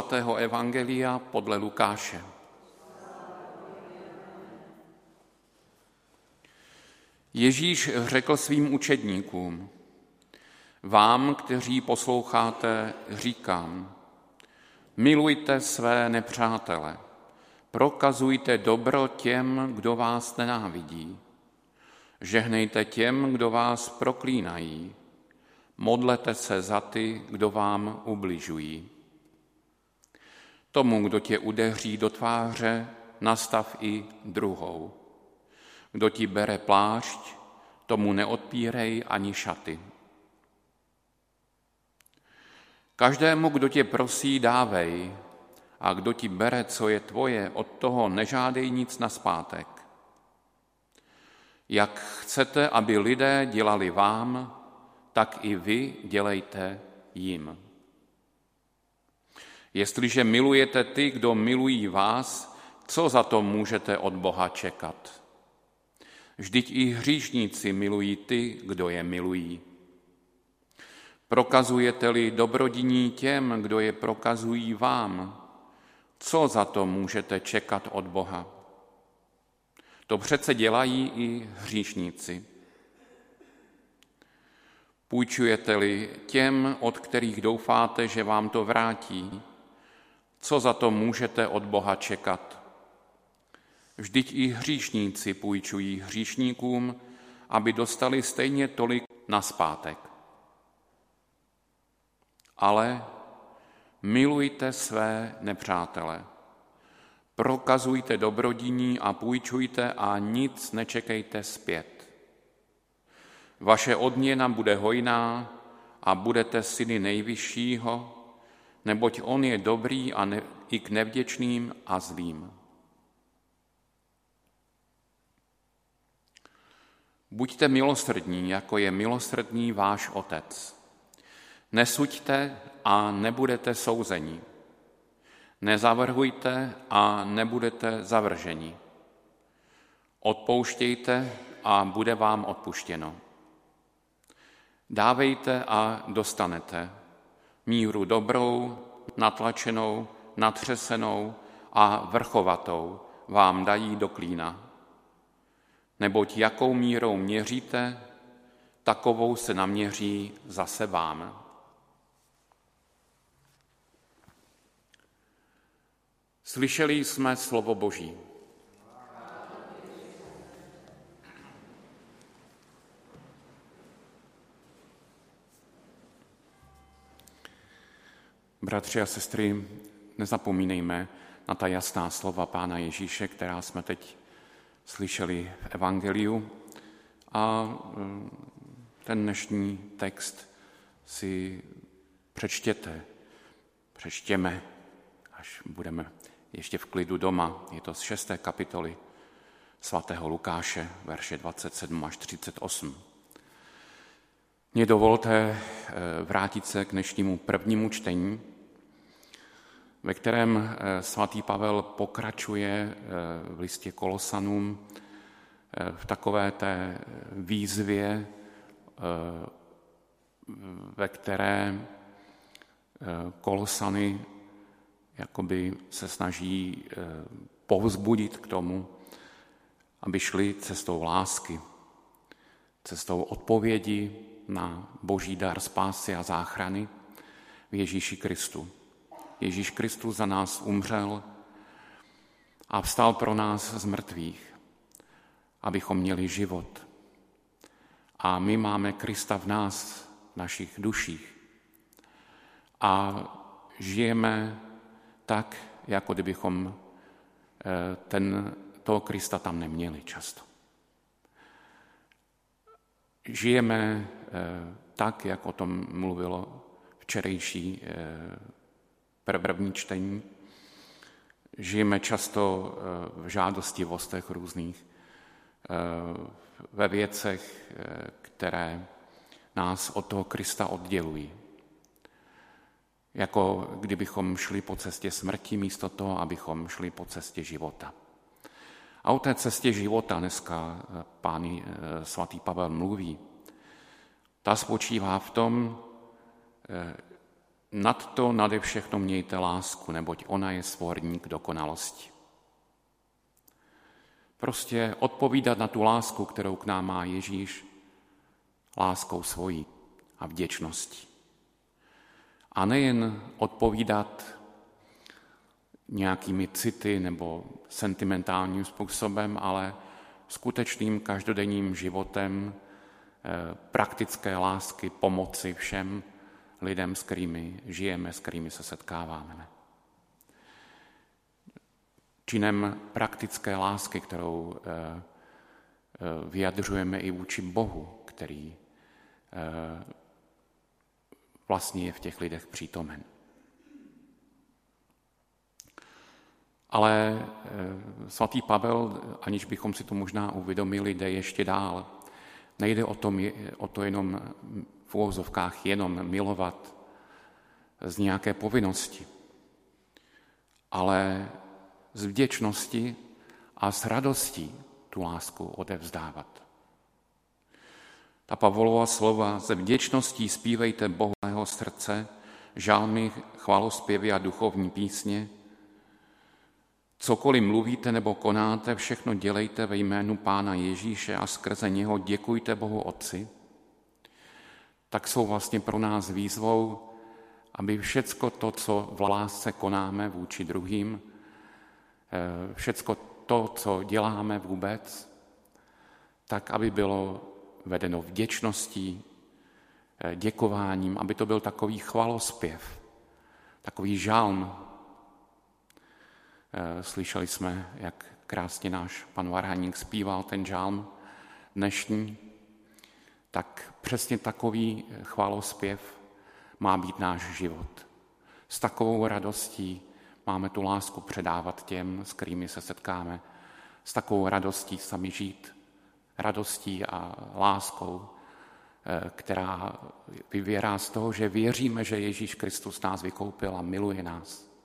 svatého Evangelia podle Lukáše. Ježíš řekl svým učedníkům, vám, kteří posloucháte, říkám, milujte své nepřátele, prokazujte dobro těm, kdo vás nenávidí, žehnejte těm, kdo vás proklínají, modlete se za ty, kdo vám ubližují. Tomu, kdo tě udeří do tváře, nastav i druhou. Kdo ti bere plášť, tomu neodpírej ani šaty. Každému, kdo tě prosí, dávej, a kdo ti bere, co je tvoje, od toho nežádej nic na zpátek. Jak chcete, aby lidé dělali vám, tak i vy dělejte jim. Jestliže milujete ty, kdo milují vás, co za to můžete od Boha čekat? Vždyť i hříšníci milují ty, kdo je milují. Prokazujete-li dobrodiní těm, kdo je prokazují vám, co za to můžete čekat od Boha? To přece dělají i hříšníci. Půjčujete-li těm, od kterých doufáte, že vám to vrátí, co za to můžete od Boha čekat? Vždyť i hříšníci půjčují hříšníkům, aby dostali stejně tolik na zpátek. Ale milujte své nepřátele. Prokazujte dobrodiní a půjčujte a nic nečekejte zpět. Vaše odměna bude hojná a budete syny nejvyššího, neboť on je dobrý a ne, i k nevděčným a zlým. Buďte milosrdní, jako je milosrdný váš otec. Nesuďte a nebudete souzení. Nezavrhujte a nebudete zavrženi. Odpouštějte a bude vám odpuštěno. Dávejte a dostanete míru dobrou, natlačenou, natřesenou a vrchovatou vám dají do klína. Neboť jakou mírou měříte, takovou se naměří zase vám. Slyšeli jsme slovo Boží. Bratři a sestry, nezapomínejme na ta jasná slova Pána Ježíše, která jsme teď slyšeli v Evangeliu. A mm, ten dnešní text si přečtěte, přečtěme, až budeme ještě v klidu doma. Je to z šesté kapitoly svatého Lukáše, verše 27 až 38. Mně dovolte eh, vrátit se k dnešnímu prvnímu čtení, ve kterém eh, svatý Pavel pokračuje eh, v listě Kolosanům v takové té výzvě, ve které Kolosany jakoby se snaží povzbudit k tomu, aby šli cestou lásky, cestou odpovědi na boží dar spásy a záchrany v Ježíši Kristu. Ježíš Kristus za nás umřel a vstal pro nás z mrtvých, abychom měli život. A my máme Krista v nás, v našich duších. A žijeme tak, jako kdybychom eh, ten, toho Krista tam neměli často. Žijeme eh, tak, jak o tom mluvilo včerejší eh, první čtení. Žijeme často eh, v žádostivostech různých, ve věcech, které nás od toho Krista oddělují. Jako kdybychom šli po cestě smrti místo toho, abychom šli po cestě života. A o té cestě života dneska eh, pán eh, svatý Pavel mluví. Ta spočívá v tom, eh, nad to nade všechno mějte lásku, neboť ona je svorník dokonalosti. Prostě odpovídat na tu lásku, kterou k nám má Ježíš, láskou svojí a vděčností. A nejen odpovídat nějakými city nebo sentimentálním způsobem, ale skutečným každodenním životem eh, praktické lásky, pomoci všem lidem, s kterými žijeme, s kterými se setkáváme. Činem praktické lásky, kterou eh, eh, vyjadřujeme i vůči Bohu, který vlastně je v těch lidech přítomen. Ale eh, svatý Pavel, aniž bychom si to možná uvědomili, jde ještě dál. Nejde o, tom, o to jenom v úvozovkách jenom milovat z nějaké povinnosti, ale z vděčnosti a s radostí tu lásku odevzdávat. Ta Pavlova slova ze vděčností zpívejte Bohu mého srdce, žálmy, chvalospěvy a duchovní písně, Cokoliv mluvíte nebo konáte, všechno dělejte ve jménu Pána Ježíše a skrze něho děkujte Bohu Otci, tak jsou vlastně pro nás výzvou, aby všecko to, co v lásce konáme vůči druhým, eh, všecko to, co děláme vůbec, tak aby bylo vedeno vděčností, eh, děkováním, aby to byl takový chvalospěv, takový žalm, slyšeli jsme, jak krásně náš pan Varhaník zpíval ten žálm dnešní, tak přesně takový chválospěv má být náš život. S takovou radostí máme tu lásku předávat těm, s kterými se setkáme, s takovou radostí sami žít, radostí a láskou, eh, která vyvěrá z toho, že věříme, že Ježíš Kristus nás vykoupil a miluje nás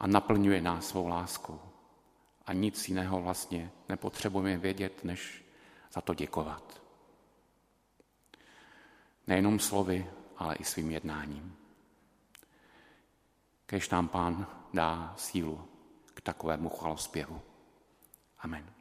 a naplňuje nás svou láskou. A nic jiného vlastně nepotřebujeme vědět, než za to děkovat. Nejenom slovy, ale i svým jednáním. Kež nám Pán dá sílu k takovému chvalospěvu. Amen.